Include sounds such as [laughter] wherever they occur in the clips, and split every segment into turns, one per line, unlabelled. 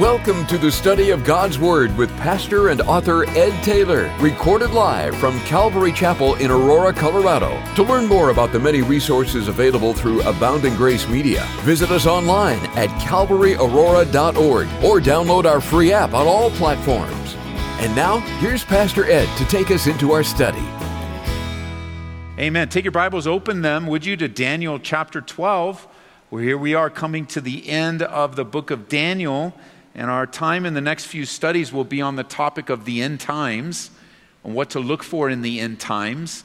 Welcome to the study of God's Word with pastor and author Ed Taylor, recorded live from Calvary Chapel in Aurora, Colorado. To learn more about the many resources available through Abounding Grace Media, visit us online at calvaryaurora.org or download our free app on all platforms. And now, here's Pastor Ed to take us into our study.
Amen. Take your Bibles, open them, would you, to Daniel chapter 12. Well, here we are coming to the end of the book of Daniel. And our time in the next few studies will be on the topic of the end times and what to look for in the end times.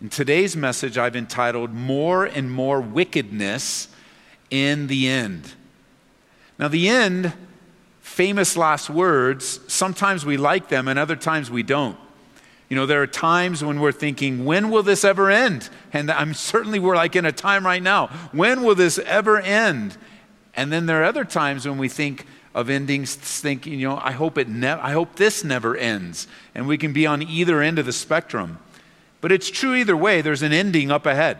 In today's message, I've entitled More and More Wickedness in the End. Now, the end, famous last words, sometimes we like them and other times we don't. You know, there are times when we're thinking, when will this ever end? And I'm certainly we're like in a time right now. When will this ever end? And then there are other times when we think, of endings thinking, you know, I hope it ne- I hope this never ends. And we can be on either end of the spectrum. But it's true either way, there's an ending up ahead.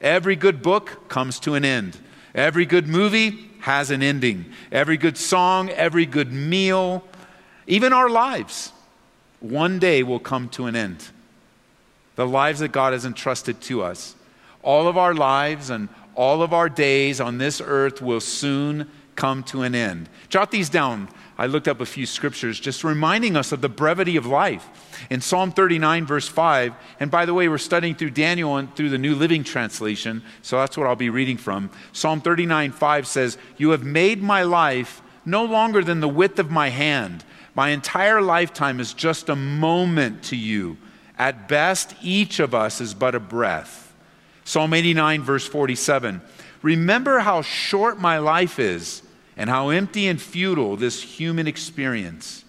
Every good book comes to an end. Every good movie has an ending. Every good song, every good meal, even our lives, one day will come to an end. The lives that God has entrusted to us. All of our lives and all of our days on this earth will soon come to an end. Jot these down. I looked up a few scriptures just reminding us of the brevity of life. In Psalm 39, verse 5, and by the way, we're studying through Daniel and through the New Living Translation, so that's what I'll be reading from. Psalm 39, 5 says, You have made my life no longer than the width of my hand. My entire lifetime is just a moment to you. At best, each of us is but a breath. Psalm 89, verse 47. Remember how short my life is and how empty and futile this human experience.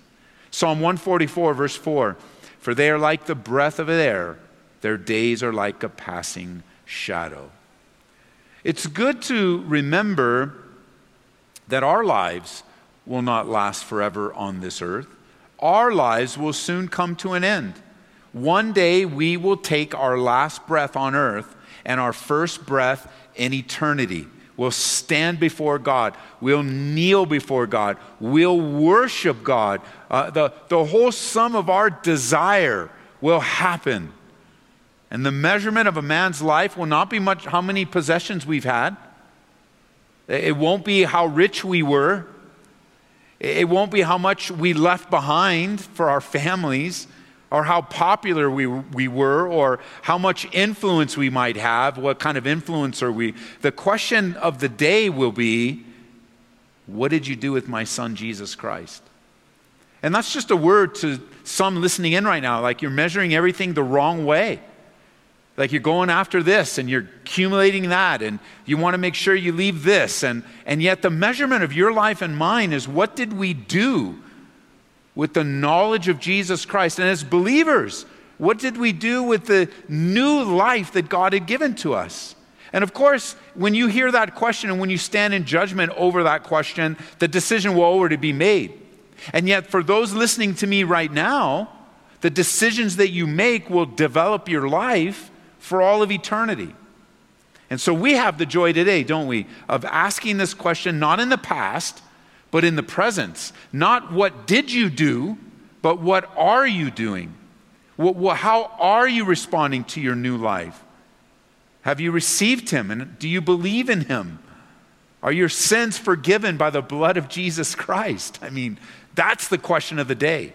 Psalm 144, verse 4 For they are like the breath of air, their days are like a passing shadow. It's good to remember that our lives will not last forever on this earth. Our lives will soon come to an end. One day we will take our last breath on earth and our first breath in eternity. We'll stand before God. We'll kneel before God. We'll worship God. Uh, the, the whole sum of our desire will happen. And the measurement of a man's life will not be much how many possessions we've had. It won't be how rich we were. It won't be how much we left behind for our families or how popular we, we were or how much influence we might have, what kind of influence are we. The question of the day will be what did you do with my son Jesus Christ? And that's just a word to some listening in right now, like you're measuring everything the wrong way. Like you're going after this and you're accumulating that, and you want to make sure you leave this. And, and yet, the measurement of your life and mine is what did we do with the knowledge of Jesus Christ. And as believers, what did we do with the new life that God had given to us? And of course, when you hear that question and when you stand in judgment over that question, the decision will already be made. And yet, for those listening to me right now, the decisions that you make will develop your life for all of eternity. And so we have the joy today, don't we, of asking this question not in the past, but in the presence. Not what did you do, but what are you doing? how are you responding to your new life? Have you received Him? And do you believe in Him? Are your sins forgiven by the blood of Jesus Christ? I mean, that's the question of the day.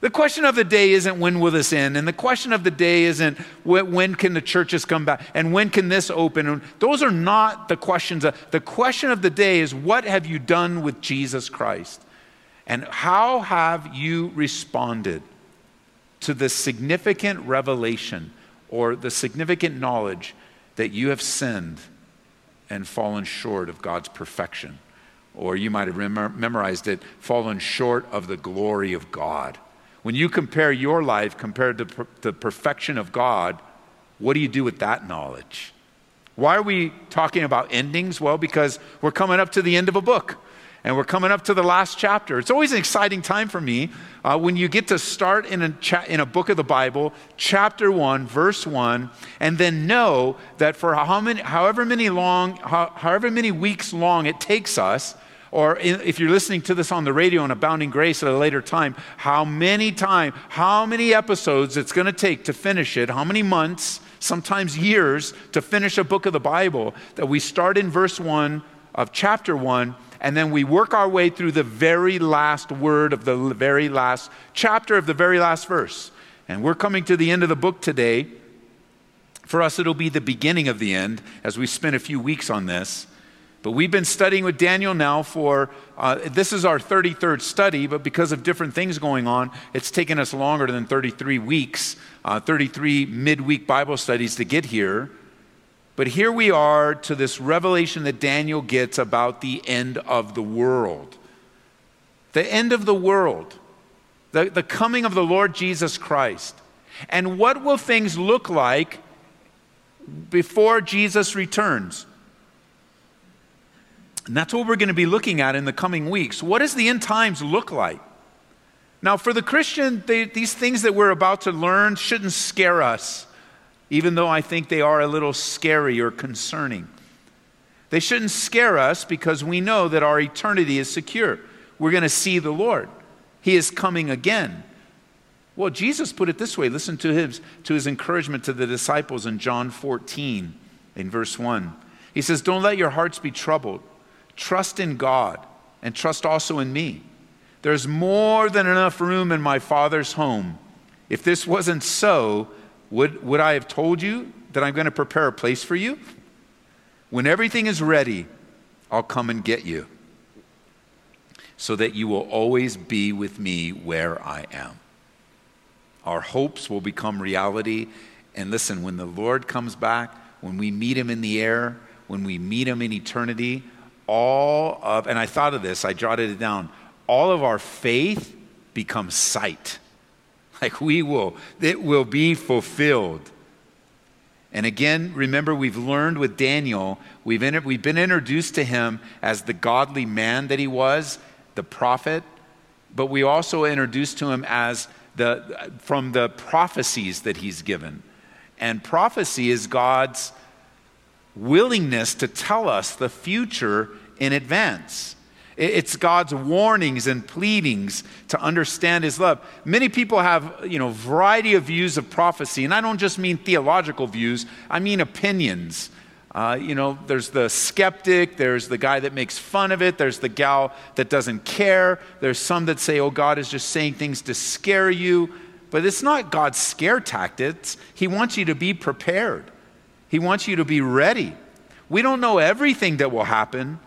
The question of the day isn't when will this end, and the question of the day isn't when can the churches come back, and when can this open. Those are not the questions. The question of the day is what have you done with Jesus Christ? And how have you responded to the significant revelation or the significant knowledge that you have sinned and fallen short of God's perfection? Or you might have memorized it, fallen short of the glory of God. When you compare your life compared to the perfection of God, what do you do with that knowledge? Why are we talking about endings? Well, because we're coming up to the end of a book and we're coming up to the last chapter. It's always an exciting time for me uh, when you get to start in a, cha- in a book of the Bible, chapter 1, verse 1, and then know that for how many, however, many long, how, however many weeks long it takes us, or if you're listening to this on the radio on Abounding Grace at a later time, how many time, how many episodes it's going to take to finish it, how many months, sometimes years to finish a book of the Bible that we start in verse 1 of chapter 1 and then we work our way through the very last word of the very last chapter of the very last verse. And we're coming to the end of the book today. For us, it'll be the beginning of the end as we spend a few weeks on this. But we've been studying with Daniel now for, uh, this is our 33rd study, but because of different things going on, it's taken us longer than 33 weeks, uh, 33 midweek Bible studies to get here. But here we are to this revelation that Daniel gets about the end of the world. The end of the world, the, the coming of the Lord Jesus Christ. And what will things look like before Jesus returns? And that's what we're going to be looking at in the coming weeks. What does the end times look like? Now, for the Christian, they, these things that we're about to learn shouldn't scare us, even though I think they are a little scary or concerning. They shouldn't scare us because we know that our eternity is secure. We're going to see the Lord, He is coming again. Well, Jesus put it this way listen to his, to his encouragement to the disciples in John 14, in verse 1. He says, Don't let your hearts be troubled. Trust in God and trust also in me. There's more than enough room in my Father's home. If this wasn't so, would, would I have told you that I'm going to prepare a place for you? When everything is ready, I'll come and get you so that you will always be with me where I am. Our hopes will become reality. And listen, when the Lord comes back, when we meet him in the air, when we meet him in eternity, all of, and I thought of this, I jotted it down, all of our faith becomes sight. [laughs] Like we will, it will be fulfilled. And again, remember, we've learned with Daniel, we've, inter- we've been introduced to him as the godly man that he was, the prophet, but we also introduced to him as the, from the prophecies that he's given. And prophecy is God's willingness to tell us the future in advance. It's God's warnings and pleadings to understand His love. Many people have, you know, variety of views of prophecy, and I don't just mean theological views. I mean opinions. Uh, you know, there's the skeptic, there's the guy that makes fun of it, there's the gal that doesn't care, there's some that say, oh, God is just saying things to scare you. But it's not God's scare tactics. He wants you to be prepared. He wants you to be ready. We don't know everything that will happen,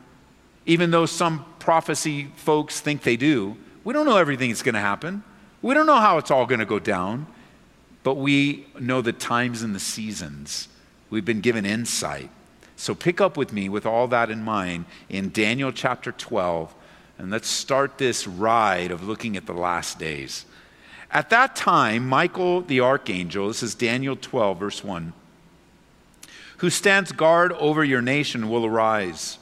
even though some prophecy folks think they do. We don't know everything that's going to happen. We don't know how it's all going to go down, but we know the times and the seasons. We've been given insight. So pick up with me with all that in mind in Daniel chapter 12, and let's start this ride of looking at the last days. At that time, Michael the archangel, this is Daniel 12, verse 1 who stands guard over your nation will arise.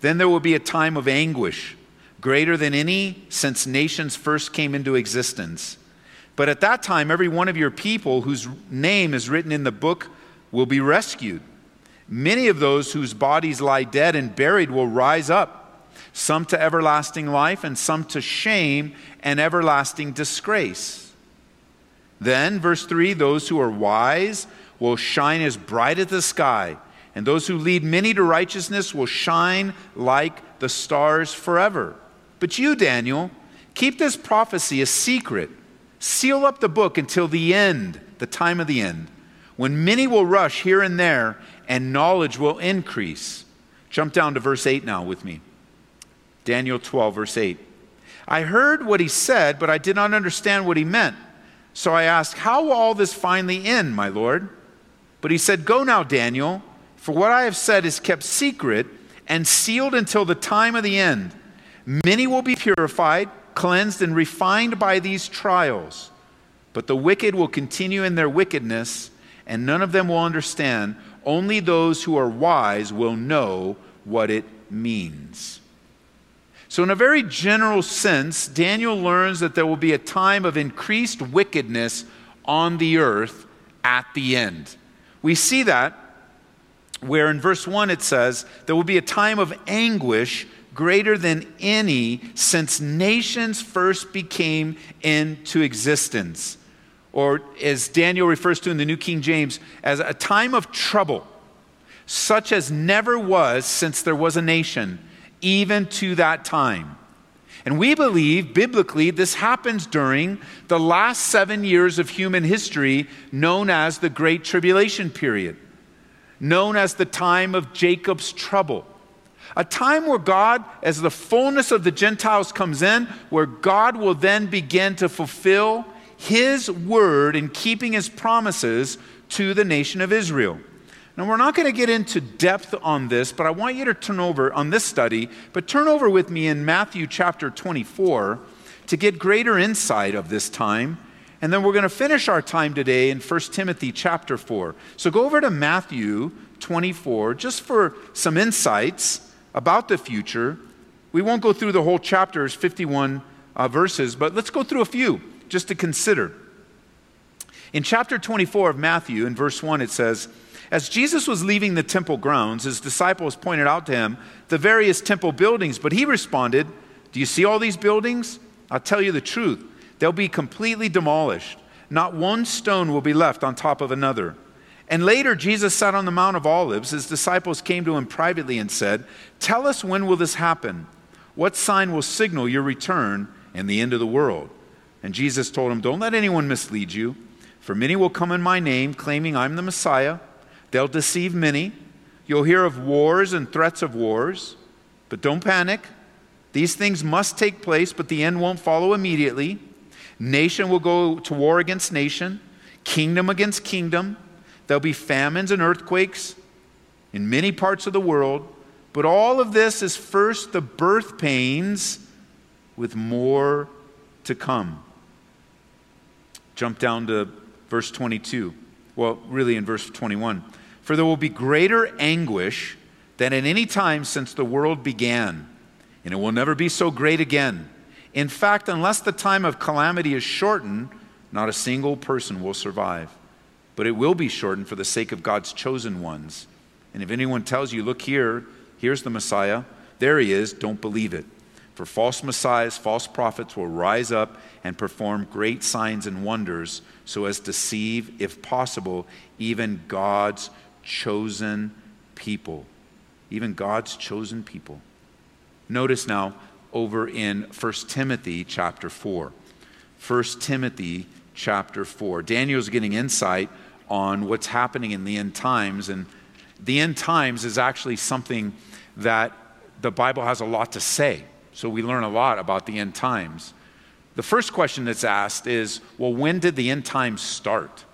Then there will be a time of anguish, greater than any since nations first came into existence. But at that time, every one of your people whose name is written in the book will be rescued. Many of those whose bodies lie dead and buried will rise up, some to everlasting life, and some to shame and everlasting disgrace. Then, verse 3 those who are wise will shine as bright as the sky, and those who lead many to righteousness will shine like the stars forever. But you, Daniel, keep this prophecy a secret. Seal up the book until the end, the time of the end, when many will rush here and there and knowledge will increase. Jump down to verse 8 now with me. Daniel 12, verse 8. I heard what he said, but I did not understand what he meant. So I asked, How will all this finally end, my Lord? But he said, Go now, Daniel, for what I have said is kept secret and sealed until the time of the end. Many will be purified, cleansed, and refined by these trials. But the wicked will continue in their wickedness, and none of them will understand. Only those who are wise will know what it means. So, in a very general sense, Daniel learns that there will be a time of increased wickedness on the earth at the end. We see that where in verse 1 it says, There will be a time of anguish greater than any since nations first became into existence. Or, as Daniel refers to in the New King James, as a time of trouble, such as never was since there was a nation, even to that time. And we believe, biblically, this happens during the last seven years of human history, known as the Great Tribulation period, known as the time of Jacob's trouble. A time where God, as the fullness of the Gentiles comes in, where God will then begin to fulfill his word in keeping his promises to the nation of Israel. Now, we're not going to get into depth on this, but I want you to turn over on this study, but turn over with me in Matthew chapter 24 to get greater insight of this time. And then we're going to finish our time today in 1 Timothy chapter 4. So go over to Matthew 24 just for some insights about the future. We won't go through the whole chapter, chapters, 51 uh, verses, but let's go through a few just to consider. In chapter 24 of Matthew, in verse 1, it says, as Jesus was leaving the temple grounds, his disciples pointed out to him the various temple buildings, but he responded, Do you see all these buildings? I'll tell you the truth. They'll be completely demolished. Not one stone will be left on top of another. And later, Jesus sat on the Mount of Olives. His disciples came to him privately and said, Tell us when will this happen? What sign will signal your return and the end of the world? And Jesus told him, Don't let anyone mislead you, for many will come in my name, claiming I'm the Messiah They'll deceive many. You'll hear of wars and threats of wars, but don't panic. These things must take place, but the end won't follow immediately. Nation will go to war against nation, kingdom against kingdom. There'll be famines and earthquakes in many parts of the world, but all of this is first the birth pains with more to come. Jump down to verse 22. Well, really in verse 21. For there will be greater anguish than at any time since the world began, and it will never be so great again. In fact, unless the time of calamity is shortened, not a single person will survive. But it will be shortened for the sake of God's chosen ones. And if anyone tells you, Look here, here's the Messiah, there he is, don't believe it. For false messiahs, false prophets will rise up and perform great signs and wonders so as to deceive, if possible, even God's chosen people. Even God's chosen people. Notice now over in 1 Timothy chapter 4. 1 Timothy chapter 4. Daniel's getting insight on what's happening in the end times. And the end times is actually something that the Bible has a lot to say. So we learn a lot about the end times. The first question that's asked is well, when did the end times start?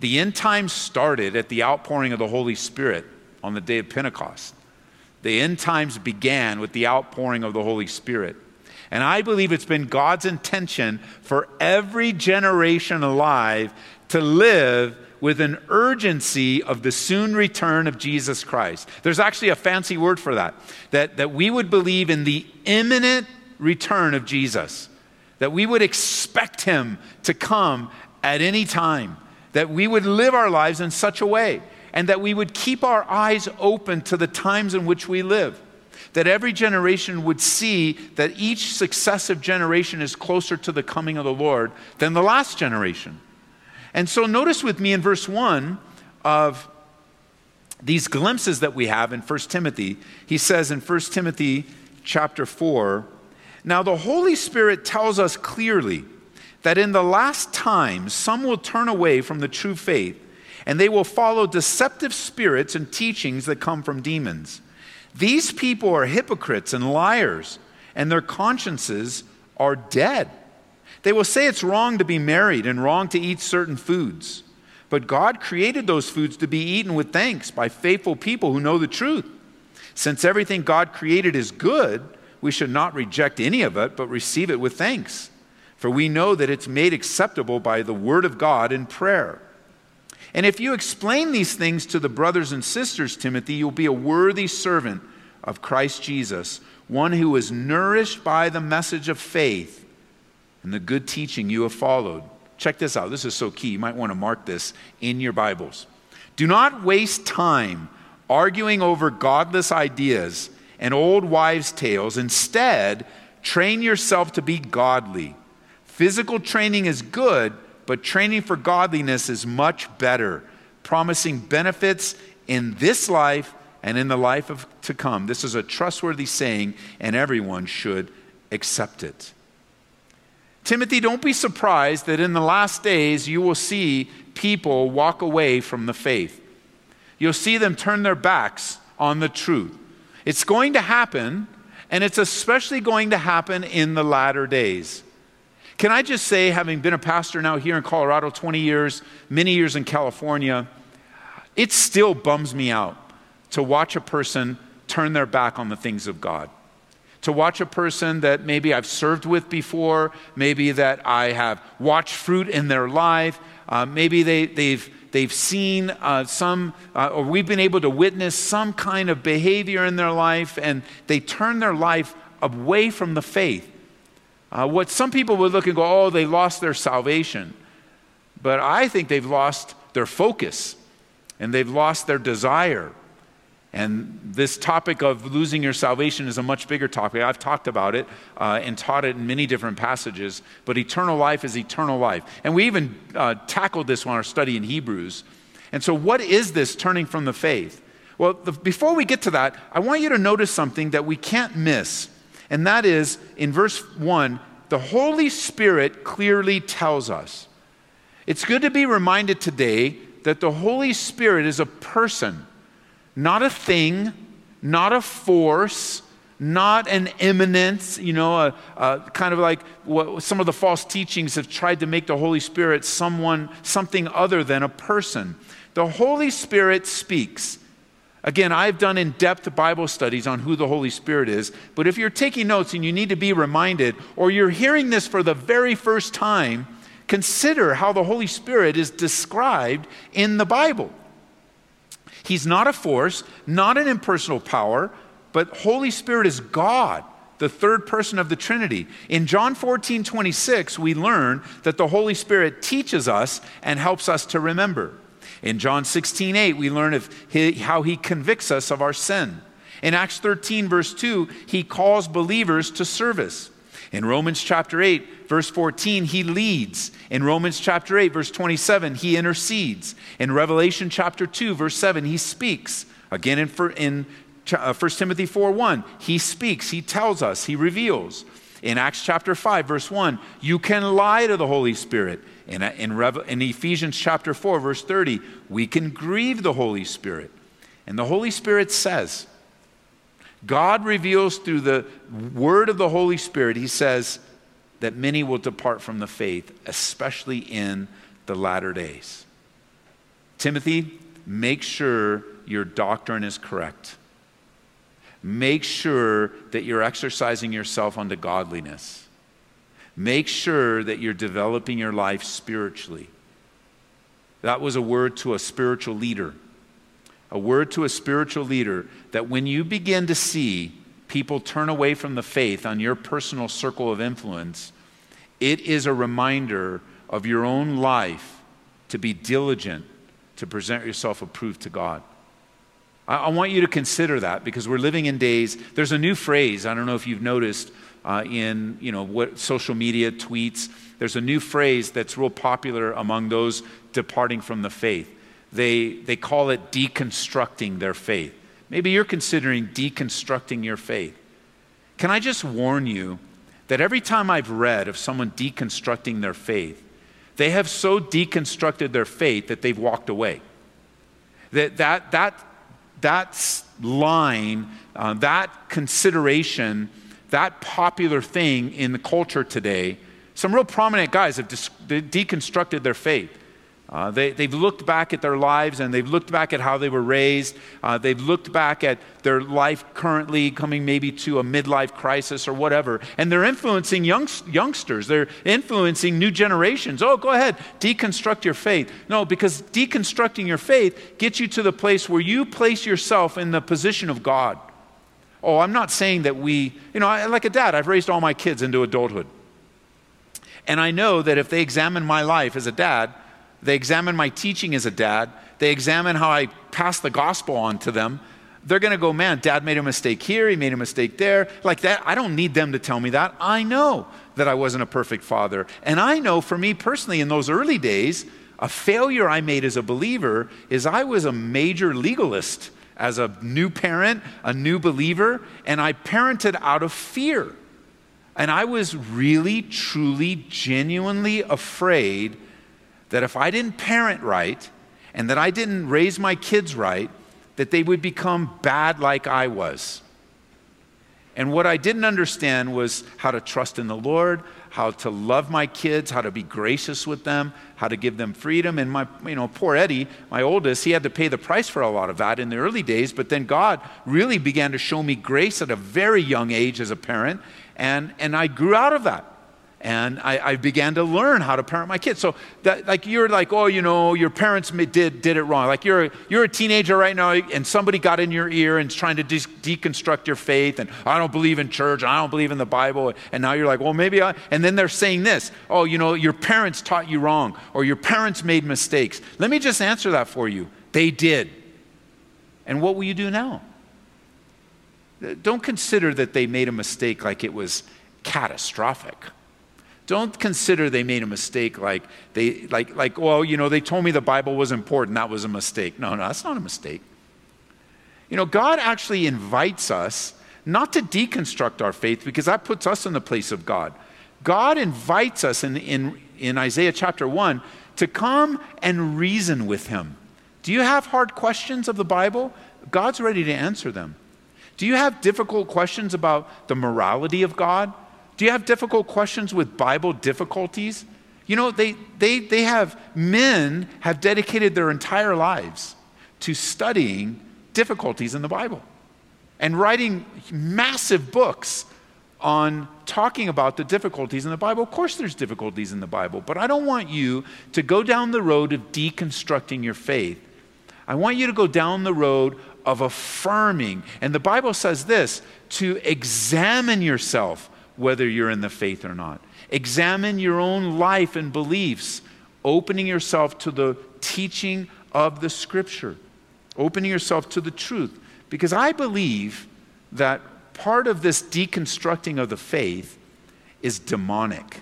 The end times started at the outpouring of the Holy Spirit on the day of Pentecost. The end times began with the outpouring of the Holy Spirit. And I believe it's been God's intention for every generation alive to live with an urgency of the soon return of Jesus Christ. There's actually a fancy word for that, that, that we would believe in the imminent return of Jesus, that we would expect him to come at any time that we would live our lives in such a way, and that we would keep our eyes open to the times in which we live. That every generation would see that each successive generation is closer to the coming of the Lord than the last generation. And so, notice with me in verse 1 of these glimpses that we have in 1 Timothy. He says in 1 Timothy chapter 4, Now the Holy Spirit tells us clearly that in the last times some will turn away from the true faith and they will follow deceptive spirits and teachings that come from demons. These people are hypocrites and liars, and their consciences are dead. They will say it's wrong to be married and wrong to eat certain foods. But God created those foods to be eaten with thanks by faithful people who know the truth. Since everything God created is good, we should not reject any of it, but receive it with thanks for we know that it's made acceptable by the word of God in prayer. And if you explain these things to the brothers and sisters, Timothy, you'll be a worthy servant of Christ Jesus, one who is nourished by the message of faith and the good teaching you have followed. Check this out. This is so key. You might want to mark this in your Bibles. Do not waste time arguing over godless ideas and old wives' tales. Instead, train yourself to be godly. Physical training is good, but training for godliness is much better, promising benefits in this life and in the life of, to come. This is a trustworthy saying, and everyone should accept it. Timothy, don't be surprised that in the last days you will see people walk away from the faith. You'll see them turn their backs on the truth. It's going to happen, and it's especially going to happen in the latter days. Can I just say, having been a pastor now here in Colorado 20 years, many years in California, it still bums me out to watch a person turn their back on the things of God to watch a person that maybe I've served with before, maybe that I have watched fruit in their life, uh, maybe they, they've, they've seen uh, some, uh, or we've been able to witness some kind of behavior in their life, and they turn their life away from the faith. Uh, what some people would look and go, oh, they lost their salvation. But I think they've lost their focus and they've lost their desire and this topic of losing your salvation is a much bigger topic. I've talked about it uh, and taught it in many different passages, but eternal life is eternal life. And we even uh, tackled this in our study in Hebrews. And so, what is this turning from the faith? Well, the, before we get to that, I want you to notice something that we can't miss. And that is in verse 1, the Holy Spirit clearly tells us. It's good to be reminded today that the Holy Spirit is a person not a thing, not a force, not an immanence, you know, a, a kind of like what some of the false teachings have tried to make the Holy Spirit someone, something other than a person. The Holy Spirit speaks. Again, I've done in depth Bible studies on who the Holy Spirit is, but if you're taking notes and you need to be reminded, or you're hearing this for the very first time, consider how the Holy Spirit is described in the Bible. He's not a force, not an impersonal power, but Holy Spirit is God, the third person of the Trinity. In John 14, 26, we learn that the Holy Spirit teaches us and helps us to remember. In John 16, 8, we learn of how he convicts us of our sin. In Acts 13, verse 2, he calls believers to service. In Romans chapter 8, verse 14, he leads. In Romans chapter 8, verse 27, he intercedes. In Revelation chapter 2, verse 7, he speaks. Again, in, in 1 uh, Timothy 4 1, he speaks, he tells us, he reveals. In Acts chapter 5, verse 1, you can lie to the Holy Spirit. In, in, in Ephesians chapter 4, verse 30, we can grieve the Holy Spirit. And the Holy Spirit says, God reveals through the word of the Holy Spirit, He says that many will depart from the faith, especially in the latter days. Timothy, make sure your doctrine is correct. Make sure that you're exercising yourself unto godliness. Make sure that you're developing your life spiritually. That was a word to a spiritual leader a word to a spiritual leader that when you begin to see people turn away from the faith on your personal circle of influence, it is a reminder of your own life to be diligent to present yourself approved to God. I, I want you to consider that because we're living in days, there's a new phrase, I don't know if you've noticed uh, in you know, what, social media, tweets, there's a new phrase that's real popular among those departing from the faith they, they call it deconstructing their faith. Maybe you're considering deconstructing your faith. Can I just warn you that every time I've read of someone deconstructing their faith, they have so deconstructed their faith that they've walked away. That, that, that, that line, uh, that consideration, that popular thing in the culture today, some real prominent guys have deconstructed their faith. Uh, they, they've looked back at their lives and they've looked back at how they were raised. Uh, they've looked back at their life currently coming maybe to a midlife crisis or whatever. And they're influencing young, youngsters, they're influencing new generations. Oh, go ahead, deconstruct your faith. No, because deconstructing your faith gets you to the place where you place yourself in the position of God. Oh, I'm not saying that we, you know, I, like a dad, I've raised all my kids into adulthood. And I know that if they examine my life as a dad, they examine my teaching as a dad. They examine how I pass the gospel on to them. they're going to go, man, dad made a mistake here, he made a mistake there. Like that, I don't need them to tell me that. I know that I wasn't a perfect father. And I know for me personally, in those early days, a failure I made as a believer is I was a major legalist as a new parent, a new believer, and I parented out of fear. And I was really, truly, genuinely afraid that if I didn't parent right and that I didn't raise my kids right, that they would become bad like I was. And what I didn't understand was how to trust in the Lord, how to love my kids, how to be gracious with them, how to give them freedom. And my, you know, poor Eddie, my oldest, he had to pay the price for a lot of that in the early days. But then God really began to show me grace at a very young age as a parent. And, and I grew out of that and I, I, began to learn how to parent my kids. So that, like you're like, oh, you know, your parents did did it wrong. Like you're you're a teenager right now, and somebody got in your ear and trying to de- deconstruct your faith, and I don't believe in church, I don't believe in the Bible, and now you're like, well, maybe I. And then they're saying this, oh, you know, your parents taught you wrong, or your parents made mistakes. Let me just answer that for you. They did. And what will you do now? Don't consider that they made a mistake like it was catastrophic don't consider they made a mistake like they like like well, you know, they told me the Bible was important. That was a mistake. No, no, that's not a mistake. You know, God actually invites us not to deconstruct our faith because that puts us in the place of God. God invites us in, in, in Isaiah chapter 1 to come and reason with Him. Do you have hard questions of the Bible? God's ready to answer them. Do you have difficult questions about the morality of God? Do you have difficult questions with Bible difficulties? You know, they, they, they have, men have dedicated their entire lives to studying difficulties in the Bible and writing massive books on talking about the difficulties in the Bible. Of course, there's difficulties in the Bible, but I don't want you to go down the road of deconstructing your faith. I want you to go down the road of affirming. And the Bible says this to examine yourself whether you're in the faith or not. Examine your own life and beliefs, opening yourself to the teaching of the scripture, opening yourself to the truth. Because I believe that part of this deconstructing of the faith is demonic.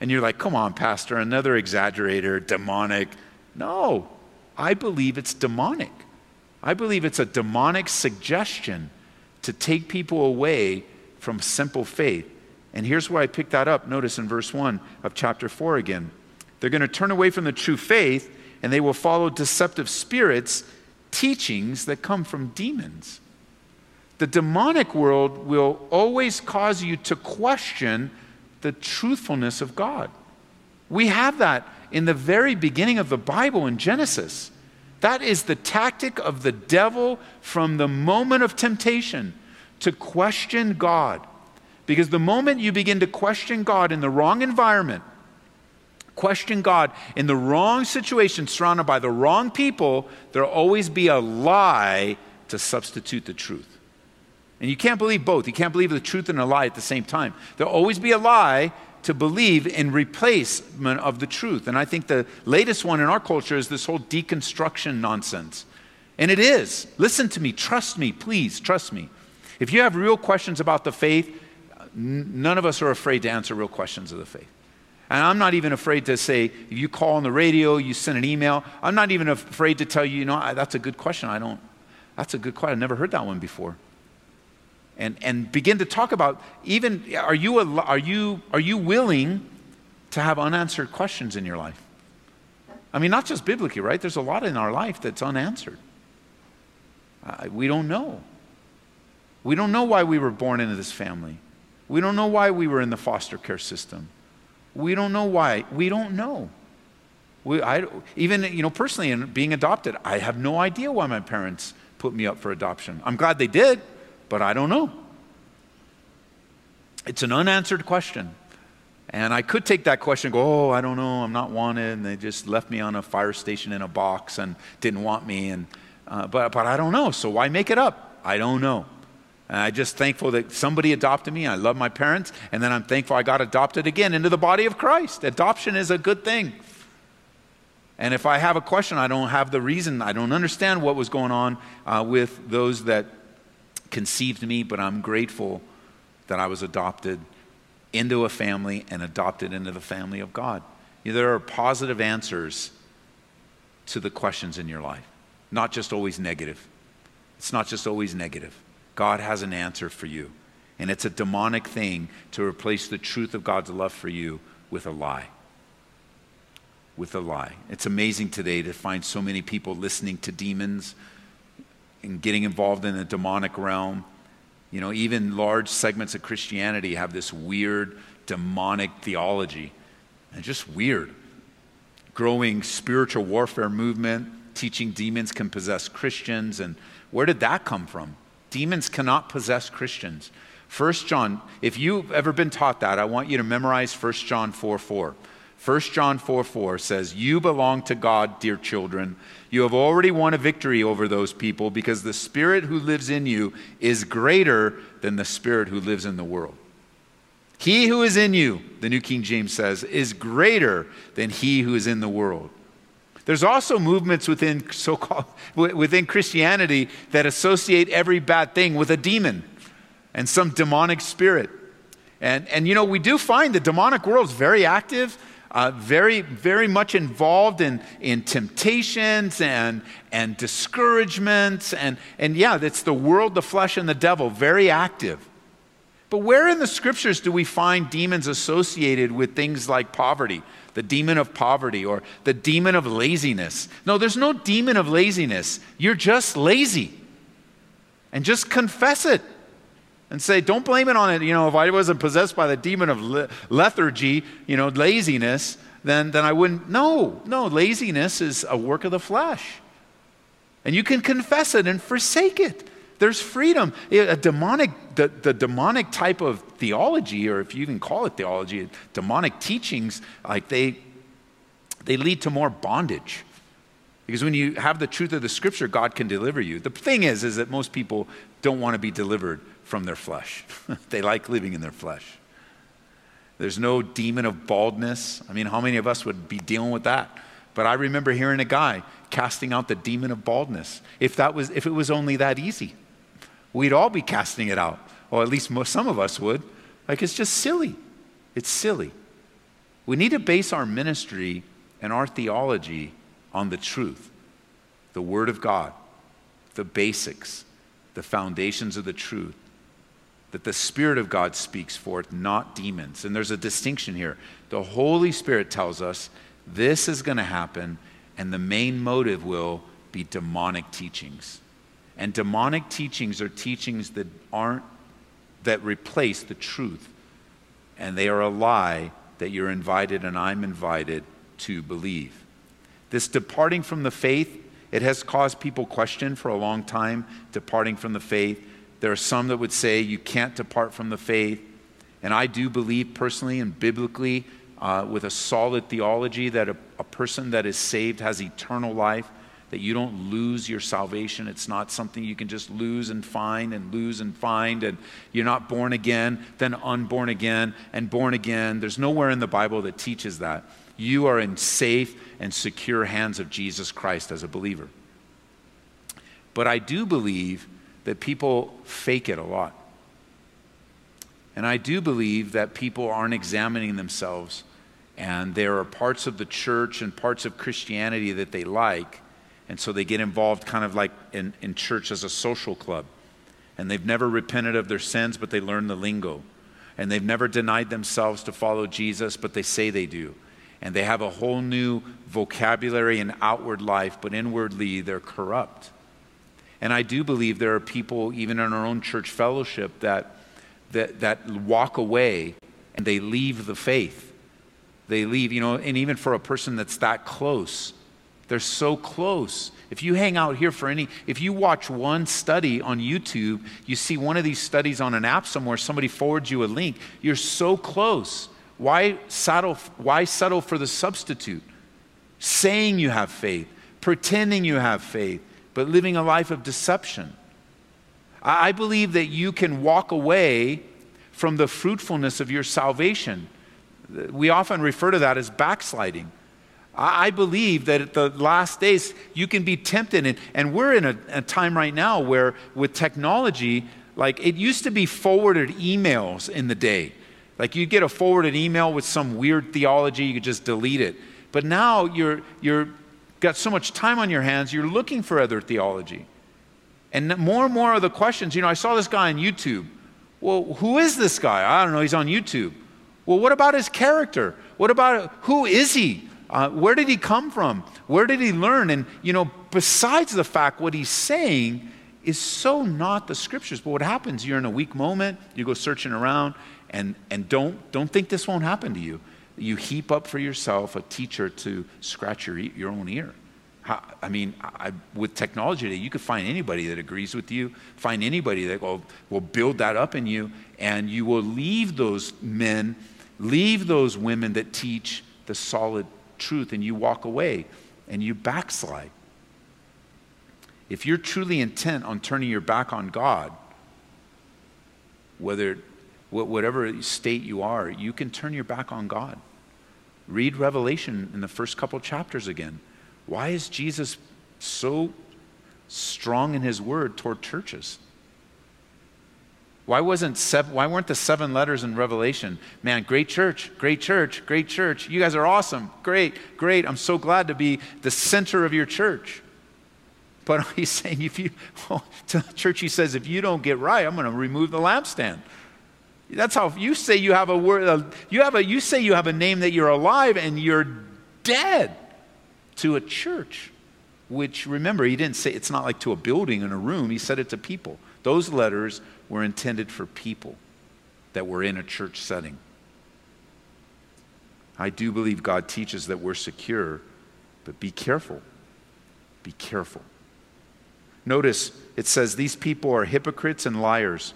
And you're like, come on, Pastor, another exaggerator, demonic. No, I believe it's demonic. I believe it's a demonic suggestion to take people away from simple faith. And here's where I picked that up. Notice in verse 1 of chapter 4 again. They're going to turn away from the true faith and they will follow deceptive spirits, teachings that come from demons. The demonic world will always cause you to question the truthfulness of God. We have that in the very beginning of the Bible in Genesis. That is the tactic of the devil from the moment of temptation to question God because the moment you begin to question God in the wrong environment, question God in the wrong situation, surrounded by the wrong people, there'll always be a lie to substitute the truth. And you can't believe both. You can't believe the truth and a lie at the same time. There'll always be a lie to believe in replacement of the truth. And I think the latest one in our culture is this whole deconstruction nonsense. And it is. Listen to me, trust me, please, trust me. If you have real questions about the faith, none of us are afraid to answer real questions of the faith. And I'm not even afraid to say, if you call on the radio, you send an email, I'm not even afraid to tell you, you know, that's a good question. I don't, that's a good question. I've never heard that one before. And, and begin to talk about even, are you, a, are, you, are you willing to have unanswered questions in your life? I mean, not just biblically, right? There's a lot in our life that's unanswered. Uh, we don't know. We don't know why we were born into this family. We don't know why we were in the foster care system. We don't know why. We don't know. We, I, even, you know, personally, in being adopted, I have no idea why my parents put me up for adoption. I'm glad they did, but I don't know. It's an unanswered question. And I could take that question and go, oh, I don't know, I'm not wanted. And they just left me on a fire station in a box and didn't want me. And, uh, but, but I don't know. So why make it up? I don't know. I'm just thankful that somebody adopted me. I love my parents. And then I'm thankful I got adopted again into the body of Christ. Adoption is a good thing. And if I have a question, I don't have the reason, I don't understand what was going on uh, with those that conceived me, but I'm grateful that I was adopted into a family and adopted into the family of God. There are positive answers to the questions in your life, not just always negative. It's not just always negative. God has an answer for you. And it's a demonic thing to replace the truth of God's love for you with a lie. With a lie. It's amazing today to find so many people listening to demons and getting involved in the demonic realm. You know, even large segments of Christianity have this weird demonic theology. And just weird. Growing spiritual warfare movement, teaching demons can possess Christians. And where did that come from? Demons cannot possess Christians. 1 John, if you've ever been taught that, I want you to memorize 1 John 4 4. 1 John 4 4 says, You belong to God, dear children. You have already won a victory over those people because the Spirit who lives in you is greater than the Spirit who lives in the world. He who is in you, the New King James says, is greater than he who is in the world. There's also movements within so-called within Christianity that associate every bad thing with a demon and some demonic spirit. And, and you know, we do find the demonic world is very active, uh, very, very much involved in, in temptations and, and discouragements. And, and yeah, it's the world, the flesh, and the devil, very active. But where in the scriptures do we find demons associated with things like poverty? The demon of poverty or the demon of laziness. No, there's no demon of laziness. You're just lazy. And just confess it and say, don't blame it on it. You know, if I wasn't possessed by the demon of le- lethargy, you know, laziness, then, then I wouldn't. No, no, laziness is a work of the flesh. And you can confess it and forsake it. There's freedom. A demonic, the, the demonic type of theology, or if you even call it theology, demonic teachings, like they, they lead to more bondage. Because when you have the truth of the scripture, God can deliver you. The thing is, is that most people don't want to be delivered from their flesh. [laughs] they like living in their flesh. There's no demon of baldness. I mean, how many of us would be dealing with that? But I remember hearing a guy casting out the demon of baldness. If that was if it was only that easy, we'd all be casting it out. Or at least most, some of us would. Like it's just silly. It's silly. We need to base our ministry and our theology on the truth, the Word of God, the basics, the foundations of the truth that the Spirit of God speaks forth, not demons. And there's a distinction here. The Holy Spirit tells us this is going to happen, and the main motive will be demonic teachings. And demonic teachings are teachings that aren't, that replace the truth. And they are a lie that you're invited and I'm invited to believe. This departing from the faith, it has caused people question for a long time, departing from the faith. There are some that would say you can't depart from the faith. And I do believe personally and biblically, uh, with a solid theology, that a, a person that is saved has eternal life, that you don't lose your salvation. It's not something you can just lose and find and lose and find. And you're not born again, then unborn again, and born again. There's nowhere in the Bible that teaches that. You are in safe and secure hands of Jesus Christ as a believer. But I do believe that people fake it a lot. And I do believe that people aren't examining themselves, and there are parts of the church and parts of Christianity that they like, and so they get involved kind of like in, in church as a social club. And they've never repented of their sins, but they learn the lingo. And they've never denied themselves to follow Jesus, but they say they do. And they have a whole new vocabulary and outward life, but inwardly they're corrupt. And I do believe there are people, even in our own church fellowship, that, that, that walk away and they leave the faith. They leave, you know, and even for a person that's that close, they're so close. If you hang out here for any, if you watch one study on YouTube, you see one of these studies on an app somewhere, somebody forwards you a link, you're so close. Why settle, why settle for the substitute? Saying you have faith, pretending you have faith, but living a life of deception. I believe that you can walk away from the fruitfulness of your salvation. We often refer to that as backsliding. I believe that at the last days, you can be tempted. And, and we're in a, a, time right now where, with technology, like it used to be forwarded emails in the day. Like you'd get a forwarded email with some weird theology, you could just delete it. But now you're, you're got so much time on your hands, you're looking for other theology. And more and more of the questions, you know, I saw this guy on YouTube. Well, who is this guy? I don't know, he's on YouTube. Well, what about his character? What about who is he? Uh, where did he come from? Where did he learn? And, you know, besides the fact what he's saying is so not the scriptures. But what happens, you're in a weak moment, you go searching around, and, and don't, don't think this won't happen to you. You heap up for yourself a teacher to scratch your, your own ear. I mean, I, with technology today, you could find anybody that agrees with you, find anybody that will, will build that up in you, and you will leave those men, leave those women that teach the solid truth, and you walk away and you backslide. If you're truly intent on turning your back on God, whether whatever state you are, you can turn your back on God. Read Revelation in the first couple chapters again. Why is Jesus so strong in his word toward churches? Why, wasn't why weren't the seven letters in Revelation? Man, great church, great church, great church. You guys are awesome. Great, great. I'm so glad to be the center of your church. But [laughs] he's saying, if you, [laughs] well, to the church, he says, if you don't get right, I'm going to remove the lampstand. That's how you say you have a word, you, have a, you say you have a name that you're alive and you're dead to a church, which remember, he didn't say it's not like to a building and a room, he said it to people. Those letters were intended for people that were in a church setting. I do believe God teaches that we're secure, but be careful. Be careful. Notice it says these people are hypocrites and liars,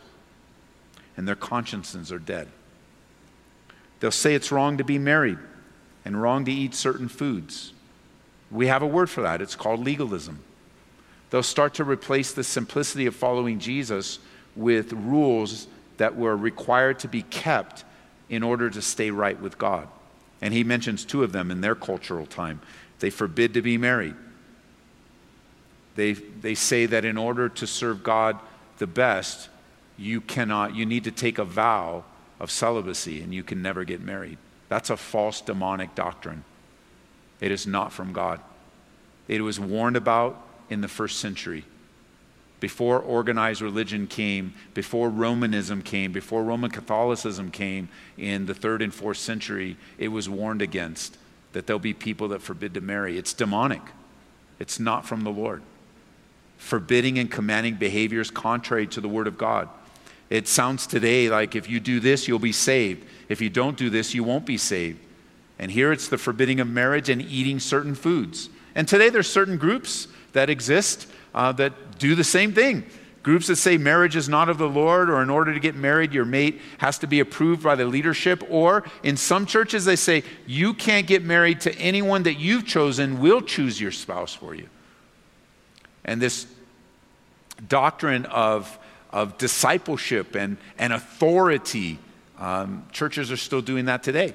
and their consciences are dead. They'll say it's wrong to be married and wrong to eat certain foods. We have a word for that. It's called legalism. They'll start to replace the simplicity of following Jesus with rules that were required to be kept in order to stay right with God. And he mentions two of them in their cultural time. They forbid to be married. They, they say that in order to serve God the best, you cannot, you need to take a vow of celibacy and you can never get married. That's a false demonic doctrine. It is not from God. It was warned about in the first century. Before organized religion came, before Romanism came, before Roman Catholicism came in the third and fourth century, it was warned against that there'll be people that forbid to marry. It's demonic, it's not from the Lord. Forbidding and commanding behaviors contrary to the Word of God. It sounds today like if you do this, you'll be saved. If you don't do this, you won't be saved. And here it's the forbidding of marriage and eating certain foods. And today there's certain groups that exist uh, that do the same thing. Groups that say marriage is not of the Lord, or in order to get married, your mate has to be approved by the leadership. Or in some churches, they say you can't get married to anyone that you've chosen, we'll choose your spouse for you. And this doctrine of, of discipleship and, and authority, um, churches are still doing that today.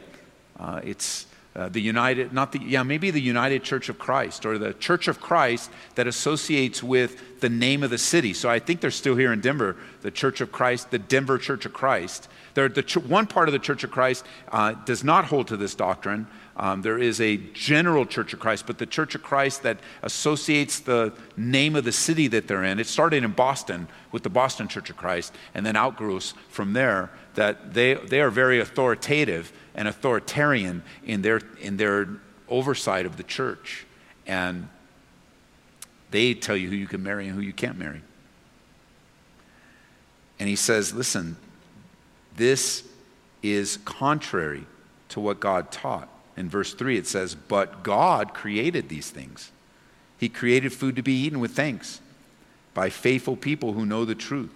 Uh, it's uh, the United, not the, yeah, maybe the United Church of Christ or the Church of Christ that associates with the name of the city. So I think they're still here in Denver, the Church of Christ, the Denver Church of Christ. The ch- one part of the Church of Christ uh, does not hold to this doctrine. Um, there is a general Church of Christ, but the Church of Christ that associates the name of the city that they're in, it started in Boston with the Boston Church of Christ and then outgrows from there that they, they are very authoritative and authoritarian in their, in their oversight of the church. And they tell you who you can marry and who you can't marry. And he says, listen, this is contrary to what God taught. In verse 3, it says, But God created these things. He created food to be eaten with thanks by faithful people who know the truth.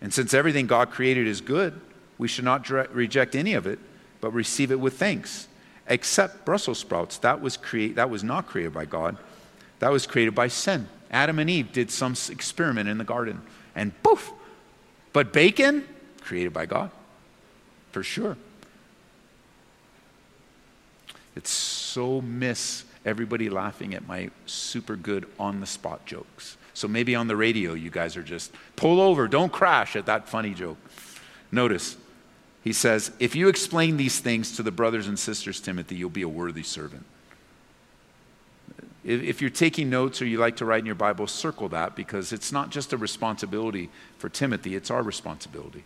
And since everything God created is good, we should not reject any of it, but receive it with thanks. Except Brussels sprouts, that was, create, that was not created by God. That was created by sin. Adam and Eve did some experiment in the garden, and poof! But bacon, created by God, for sure. It's so miss everybody laughing at my super good on the spot jokes. So maybe on the radio, you guys are just pull over, don't crash at that funny joke. Notice, he says, If you explain these things to the brothers and sisters, Timothy, you'll be a worthy servant. If you're taking notes or you like to write in your Bible, circle that because it's not just a responsibility for Timothy, it's our responsibility.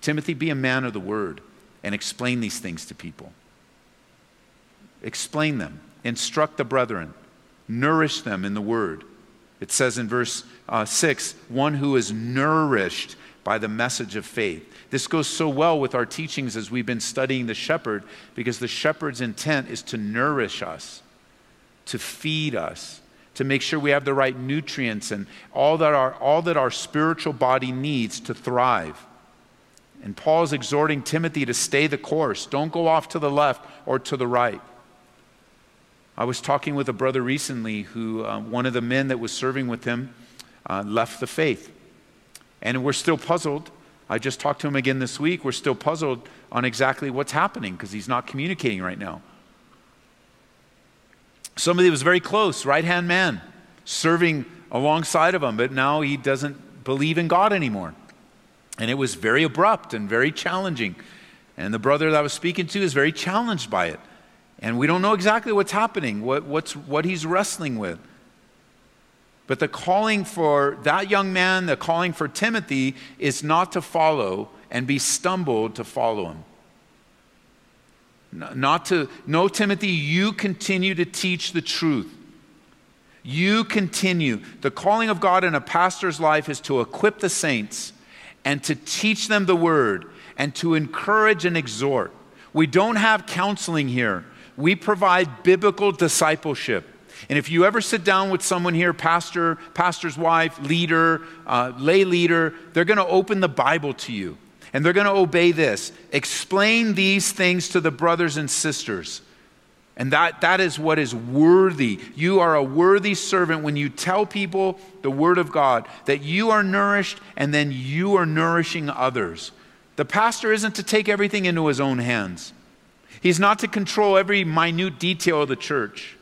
Timothy, be a man of the word and explain these things to people. Explain them, instruct the brethren, nourish them in the word. It says in verse uh, 6 one who is nourished by the message of faith. This goes so well with our teachings as we've been studying the shepherd because the shepherd's intent is to nourish us, to feed us, to make sure we have the right nutrients and all that our, all that our spiritual body needs to thrive. And Paul is exhorting Timothy to stay the course. Don't go off to the left or to the right. I was talking with a brother recently who, uh, one of the men that was serving with him, uh, left the faith. And we're still puzzled. I just talked to him again this week. We're still puzzled on exactly what's happening because he's not communicating right now. Somebody was very close, right hand man, serving alongside of him, but now he doesn't believe in God anymore. And it was very abrupt and very challenging. And the brother that I was speaking to is very challenged by it. And we don't know exactly what's happening, what, what's, what he's wrestling with. But the calling for that young man, the calling for Timothy, is not to follow and be stumbled to follow him. Not to, no, Timothy, you continue to teach the truth. You continue. The calling of God in a pastor's life is to equip the saints and to teach them the word and to encourage and exhort. We don't have counseling here, we provide biblical discipleship. And if you ever sit down with someone here, pastor, pastor's wife, leader, uh, lay leader, they're going to open the Bible to you. And they're going to obey this. Explain these things to the brothers and sisters. And that, that is what is worthy. You are a worthy servant when you tell people the Word of God, that you are nourished and then you are nourishing others. The pastor isn't to take everything into his own hands, he's not to control every minute detail of the church.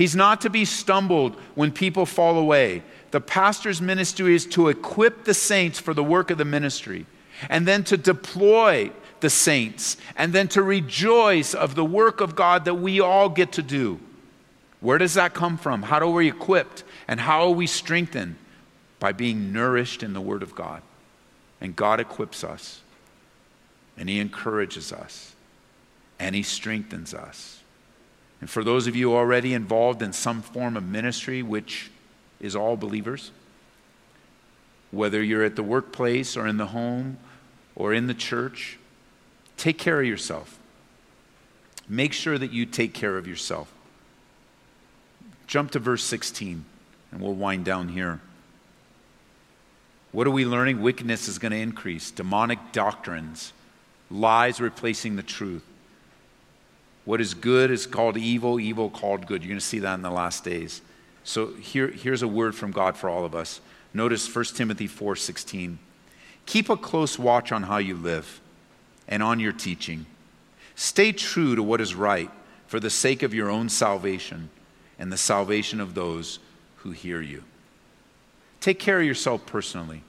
He's not to be stumbled when people fall away. The pastor's ministry is to equip the saints for the work of the ministry and then to deploy the saints, and then to rejoice of the work of God that we all get to do. Where does that come from? How are we equipped? And how are we strengthened? By being nourished in the Word of God. And God equips us, and He encourages us, and He strengthens us. And for those of you already involved in some form of ministry, which is all believers, whether you're at the workplace or in the home or in the church, Take care of yourself. Make sure that you take care of yourself. Jump to verse 16, and we'll wind down here. What are we learning? Wickedness is going to increase, demonic doctrines, lies replacing the truth. What is good is called evil, evil called good. You're going to see that in the last days. So here, here's a word from God for all of us. Notice 1 Timothy 4:16. Keep a close watch on how you live and on your teaching. Stay true to what is right for the sake of your own salvation and the salvation of those who hear you. Take care of yourself personally.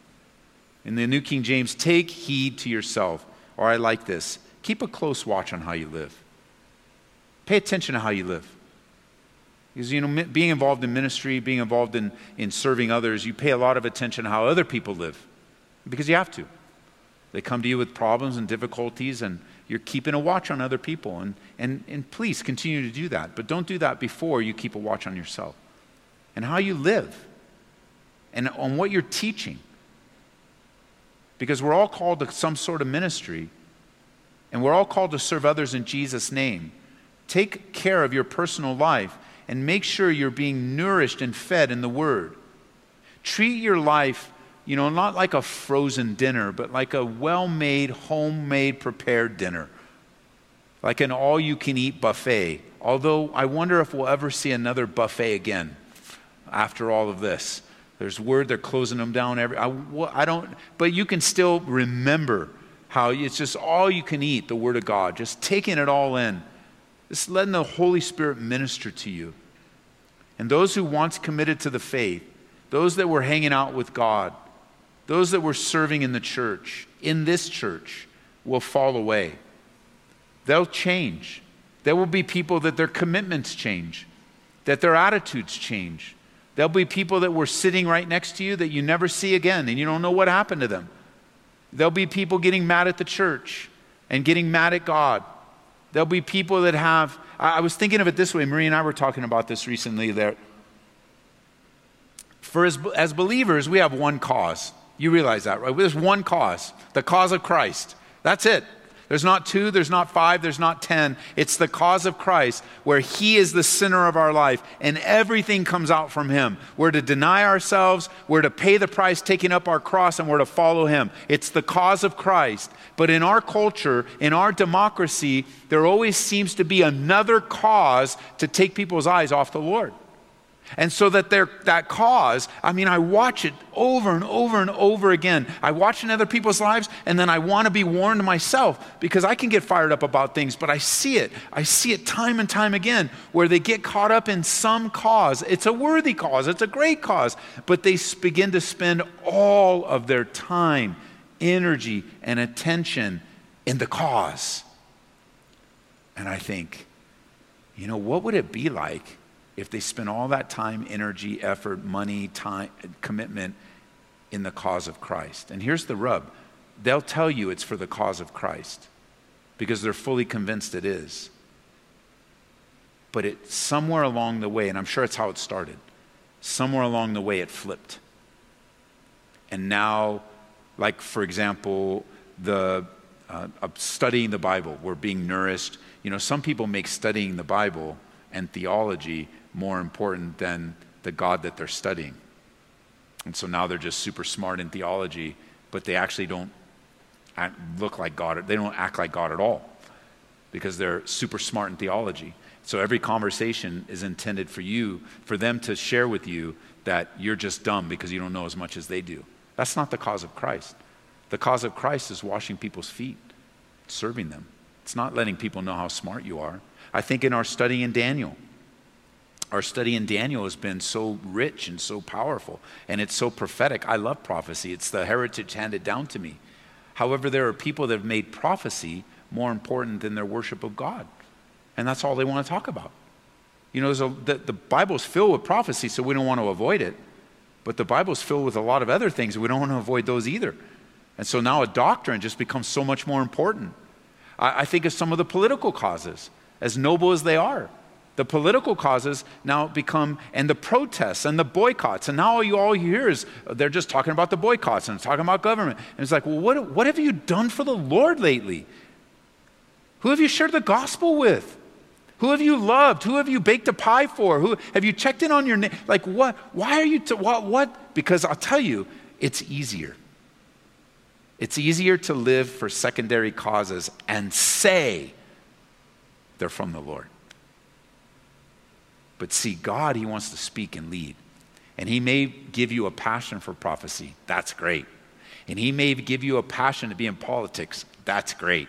In the New King James, take heed to yourself. Or I like this keep a close watch on how you live. Pay attention to how you live. Because, you know, being involved in ministry, being involved in, in serving others, you pay a lot of attention to how other people live. Because you have to. They come to you with problems and difficulties, and you're keeping a watch on other people. And, and, and please continue to do that. But don't do that before you keep a watch on yourself and how you live and on what you're teaching. Because we're all called to some sort of ministry, and we're all called to serve others in Jesus' name. Take care of your personal life and make sure you're being nourished and fed in the Word. Treat your life you know, not like a frozen dinner, but like a well made, homemade, prepared dinner. Like an all you can eat buffet. Although I wonder if we'll ever see another buffet again after all of this. There's word they're closing them down every. I, I don't, but you can still remember how it's just all you can eat, the Word of God, just taking it all in. Just letting the Holy Spirit minister to you. And those who once committed to the faith, those that were hanging out with God, those that were serving in the church, in this church, will fall away. They'll change. There will be people that their commitments change, that their attitudes change. There'll be people that were sitting right next to you that you never see again and you don't know what happened to them. There'll be people getting mad at the church and getting mad at God. There'll be people that have, I was thinking of it this way. Marie and I were talking about this recently. There, for as, as believers, we have one cause. You realize that, right? There's one cause the cause of Christ. That's it. There's not two, there's not five, there's not ten. It's the cause of Christ where He is the center of our life and everything comes out from Him. We're to deny ourselves, we're to pay the price taking up our cross, and we're to follow Him. It's the cause of Christ. But in our culture, in our democracy, there always seems to be another cause to take people's eyes off the Lord. And so that that cause, I mean, I watch it over and over and over again. I watch in other people's lives, and then I want to be warned myself because I can get fired up about things, but I see it. I see it time and time again where they get caught up in some cause. It's a worthy cause, it's a great cause, but they begin to spend all of their time, energy, and attention in the cause. And I think, you know, what would it be like? If they spend all that time, energy, effort, money, time, commitment in the cause of Christ. And here's the rub they'll tell you it's for the cause of Christ because they're fully convinced it is. But it somewhere along the way, and I'm sure it's how it started, somewhere along the way it flipped. And now, like for example, the uh, studying the Bible, we're being nourished. You know, some people make studying the Bible and theology more important than the God that they're studying. And so now they're just super smart in theology, but they actually don't look like God. They don't act like God at all because they're super smart in theology. So every conversation is intended for you, for them to share with you that you're just dumb because you don't know as much as they do. That's not the cause of Christ. The cause of Christ is washing people's feet, serving them. It's not letting people know how smart you are. I think in our study in Daniel, our study in Daniel has been so rich and so powerful, and it's so prophetic. I love prophecy, it's the heritage handed down to me. However, there are people that have made prophecy more important than their worship of God, and that's all they want to talk about. You know, a, the, the Bible's filled with prophecy, so we don't want to avoid it, but the Bible's filled with a lot of other things, and we don't want to avoid those either. And so now a doctrine just becomes so much more important. I, I think of some of the political causes, as noble as they are. The political causes now become, and the protests and the boycotts. And now all you all hear is uh, they're just talking about the boycotts and talking about government. And it's like, well, what, what have you done for the Lord lately? Who have you shared the gospel with? Who have you loved? Who have you baked a pie for? Who have you checked in on your name? Like what? Why are you? T- what? What? Because I'll tell you, it's easier. It's easier to live for secondary causes and say they're from the Lord. But see, God, He wants to speak and lead. And He may give you a passion for prophecy. That's great. And He may give you a passion to be in politics. That's great.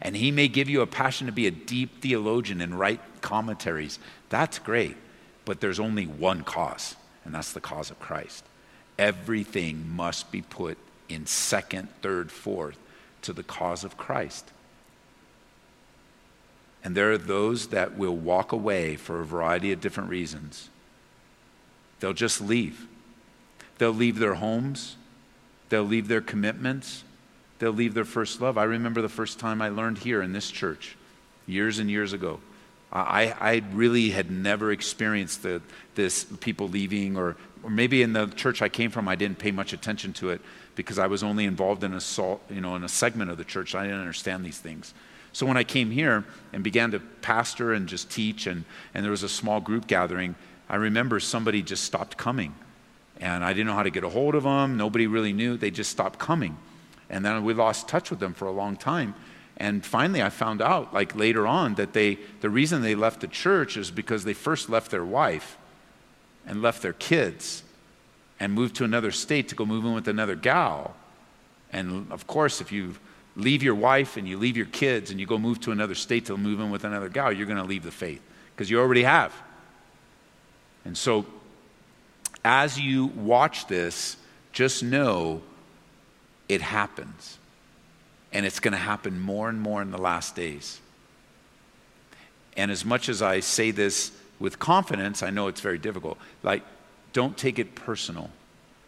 And He may give you a passion to be a deep theologian and write commentaries. That's great. But there's only one cause, and that's the cause of Christ. Everything must be put in second, third, fourth to the cause of Christ. And there are those that will walk away for a variety of different reasons. They'll just leave. They'll leave their homes, they'll leave their commitments, they'll leave their first love. I remember the first time I learned here in this church, years and years ago. I, I really had never experienced the, this people leaving, or, or maybe in the church I came from, I didn't pay much attention to it because I was only involved in a, you know, in a segment of the church. I didn't understand these things. So when I came here and began to pastor and just teach, and, and there was a small group gathering, I remember somebody just stopped coming. And I didn't know how to get a hold of them. Nobody really knew. They just stopped coming. And then we lost touch with them for a long time. And finally, I found out, like later on, that they, the reason they left the church is because they first left their wife and left their kids and moved to another state to go move in with another gal. And of course, if you leave your wife and you leave your kids and you go move to another state to move in with another guy, you're going to leave the faith because you already have. And so, as you watch this, just know it happens. And it's going to happen more and more in the last days. And as much as I say this with confidence, I know it's very difficult. Like, don't take it personal,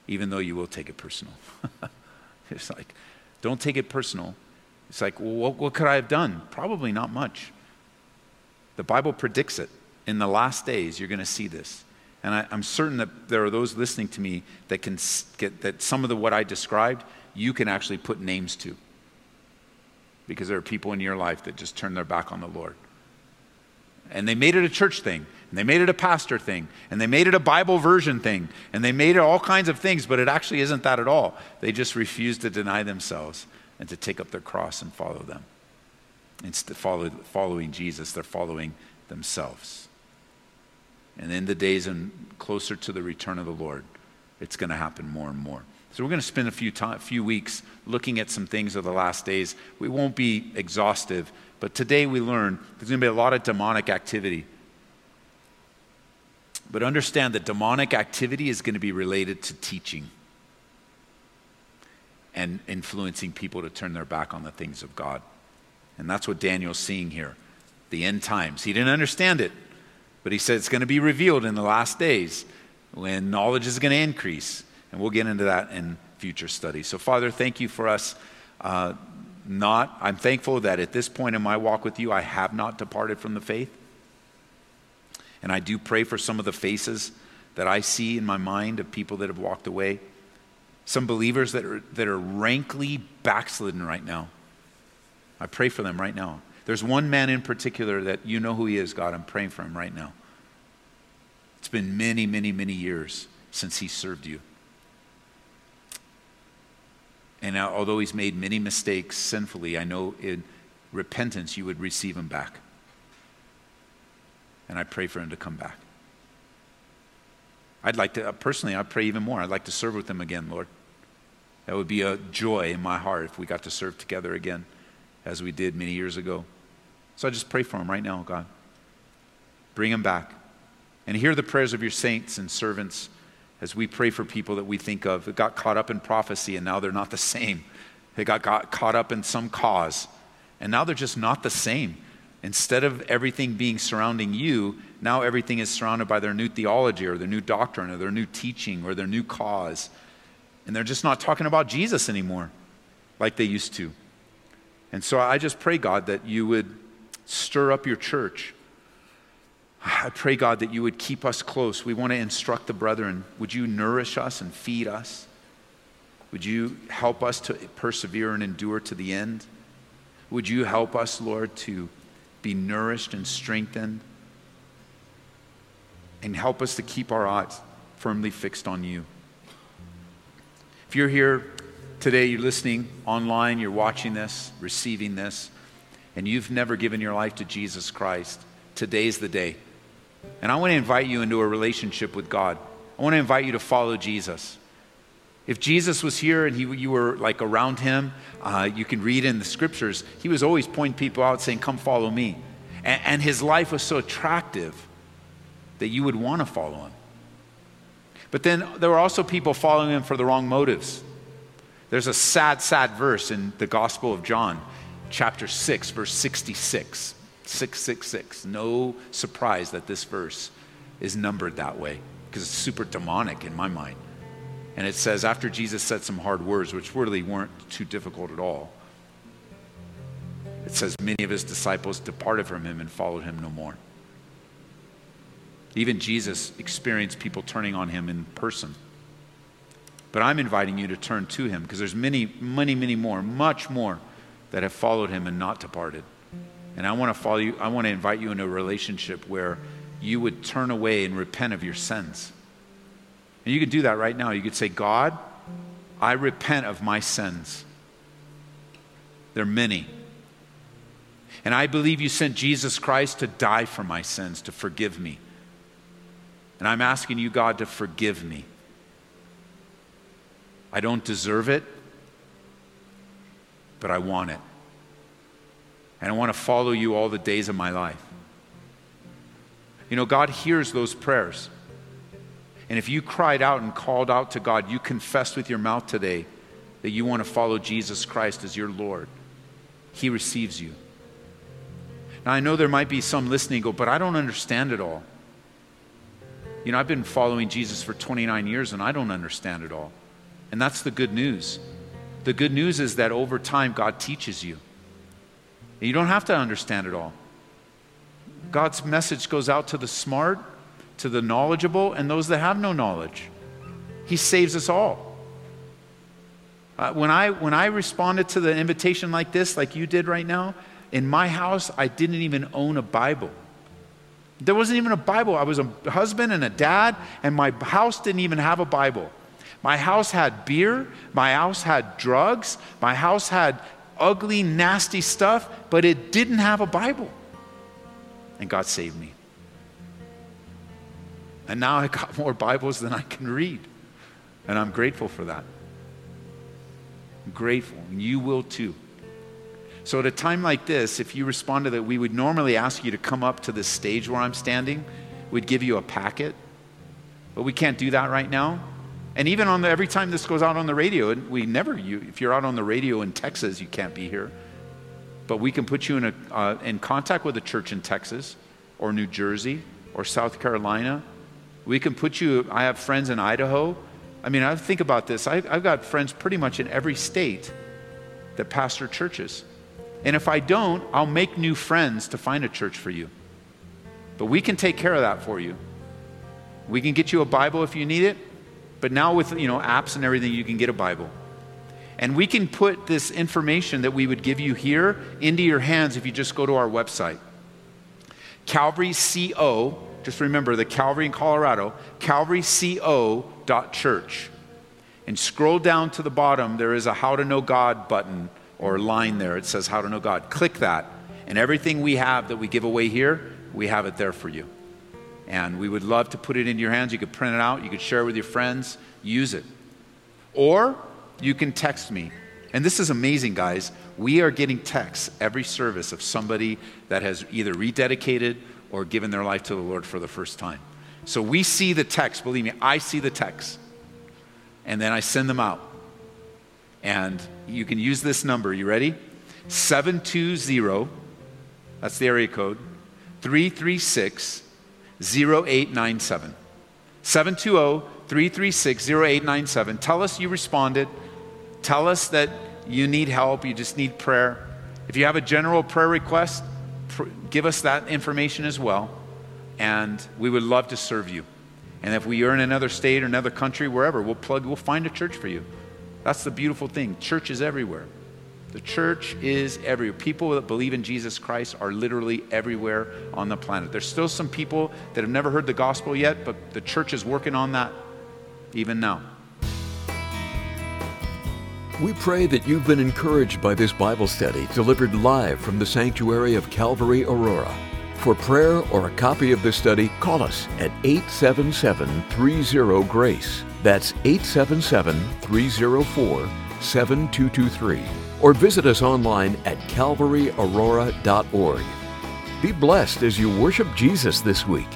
even though you will take it personal. [laughs] it's like, don't take it personal. It's like, well, what, what could I have done? Probably not much. The Bible predicts it. In the last days, you're going to see this. And I, am certain that there are those listening to me that can get that some of the what I described, you can actually put names to. Because there are people in your life that just turn their back on the Lord. And they made it a church thing, and they made it a pastor thing, and they made it a Bible version thing, and they made it all kinds of things, but it actually isn't that at all. They just refuse to deny themselves and to take up their cross and follow them. Instead of follow, following Jesus, they're following themselves. And in the days and closer to the return of the Lord, it's going to happen more and more. So we're going to spend a few, time, few weeks looking at some things of the last days. We won't be exhaustive, but today we learn there's going to be a lot of demonic activity. But understand that demonic activity is going to be related to teaching and influencing people to turn their back on the things of God. And that's what Daniel's seeing here the end times. He didn't understand it, but he said it's going to be revealed in the last days when knowledge is going to increase. And we'll get into that in future studies. So, Father, thank you for us. Uh, not, I'm thankful that at this point in my walk with you, I have not departed from the faith. And I do pray for some of the faces that I see in my mind of people that have walked away. Some believers that are, that are rankly backslidden right now. I pray for them right now. There's one man in particular that you know who he is, God. I'm praying for him right now. It's been many, many, many years since he served you. And although he's made many mistakes sinfully, I know in repentance you would receive him back. And I pray for him to come back. I'd like to, uh, personally, I pray even more. I'd like to serve with them again, Lord. That would be a joy in my heart if we got to serve together again as we did many years ago. So I just pray for him right now, God. Bring him back. And hear the prayers of your saints and servants as we pray for people that we think of that got caught up in prophecy and now they're not the same. They got, got caught up in some cause and now they're just not the same. Instead of everything being surrounding you, now everything is surrounded by their new theology or their new doctrine or their new teaching or their new cause. And they're just not talking about Jesus anymore like they used to. And so I just pray, God, that you would stir up your church. I pray, God, that you would keep us close. We want to instruct the brethren. Would you nourish us and feed us? Would you help us to persevere and endure to the end? Would you help us, Lord, to be nourished and strengthened? And help us to keep our eyes firmly fixed on you. If you're here today you're listening online, you're watching this, receiving this, and you've never given your life to Jesus Christ, today's the day. And I want to invite you into a relationship with God. I want to invite you to follow Jesus. If Jesus was here and he, you were like around him, uh, you can read in the scriptures, he was always pointing people out saying, Come follow me. And, and his life was so attractive that you would want to follow him. But then there were also people following him for the wrong motives. There's a sad, sad verse in the Gospel of John, chapter 6, verse 66. 666. No surprise that this verse is numbered that way because it's super demonic in my mind. And it says, after Jesus said some hard words, which really weren't too difficult at all, it says, many of his disciples departed from him and followed him no more. Even Jesus experienced people turning on him in person. But I'm inviting you to turn to him because there's many, many, many more, much more that have followed him and not departed. And I want to follow you, I want to invite you into a relationship where you would turn away and repent of your sins. And you could do that right now. You could say, God, I repent of my sins. They're many. And I believe you sent Jesus Christ to die for my sins, to forgive me. And I'm asking you, God, to forgive me. I don't deserve it, but I want it. And I want to follow you all the days of my life. You know, God hears those prayers. And if you cried out and called out to God, you confessed with your mouth today that you want to follow Jesus Christ as your Lord, He receives you. Now, I know there might be some listening go, but I don't understand it all. You know, I've been following Jesus for 29 years and I don't understand it all. And that's the good news. The good news is that over time, God teaches you. And you don't have to understand it all. God's message goes out to the smart, to the knowledgeable, and those that have no knowledge. He saves us all. Uh, when, I, when I responded to the invitation like this, like you did right now, in my house, I didn't even own a Bible. There wasn't even a Bible. I was a husband and a dad, and my house didn't even have a Bible. My house had beer, my house had drugs, my house had ugly, nasty stuff, but it didn't have a Bible. And God saved me. And now I got [laughs] more Bibles than I can read. And I'm grateful for that. I'm grateful. And you will too. So, at a time like this, if you respond to that, we would normally ask you to come up to the stage where I'm standing. We'd give you a packet. But we can't do that right now. And even on the, every time this goes out on the radio, we never, you, if you're out on the radio in Texas, you can't be here. But we can put you in, a, uh, in contact with a church in Texas or New Jersey or South Carolina. We can put you, I have friends in Idaho. I mean, I think about this. I, I've got friends pretty much in every state that pastor churches. And if I don't, I'll make new friends to find a church for you. But we can take care of that for you. We can get you a Bible if you need it, but now with you know apps and everything, you can get a Bible. And we can put this information that we would give you here into your hands if you just go to our website. Calvary CO, just remember the Calvary in Colorado, calvaryco.church. And scroll down to the bottom, there is a How to Know God button or line there. It says How to Know God. Click that, and everything we have that we give away here, we have it there for you. And we would love to put it in your hands. You could print it out, you could share it with your friends, use it. Or you can text me. And this is amazing, guys. We are getting texts every service of somebody that has either rededicated or given their life to the Lord for the first time. So we see the text, believe me, I see the text. And then I send them out. And you can use this number. You ready? 720, that's the area code, 336 0897. 720 336 0897. Tell us you responded. Tell us that you need help, you just need prayer. If you have a general prayer request, pr- give us that information as well. And we would love to serve you. And if we are in another state or another country, wherever, we'll plug, we'll find a church for you. That's the beautiful thing. Church is everywhere. The church is everywhere. People that believe in Jesus Christ are literally everywhere on the planet. There's still some people that have never heard the gospel yet, but the church is working on that even now.
We pray that you've been encouraged by this Bible study delivered live from the sanctuary of Calvary Aurora. For prayer or a copy of this study, call us at 877 30 GRACE. That's 877 304 7223. Or visit us online at calvaryaurora.org. Be blessed as you worship Jesus this week.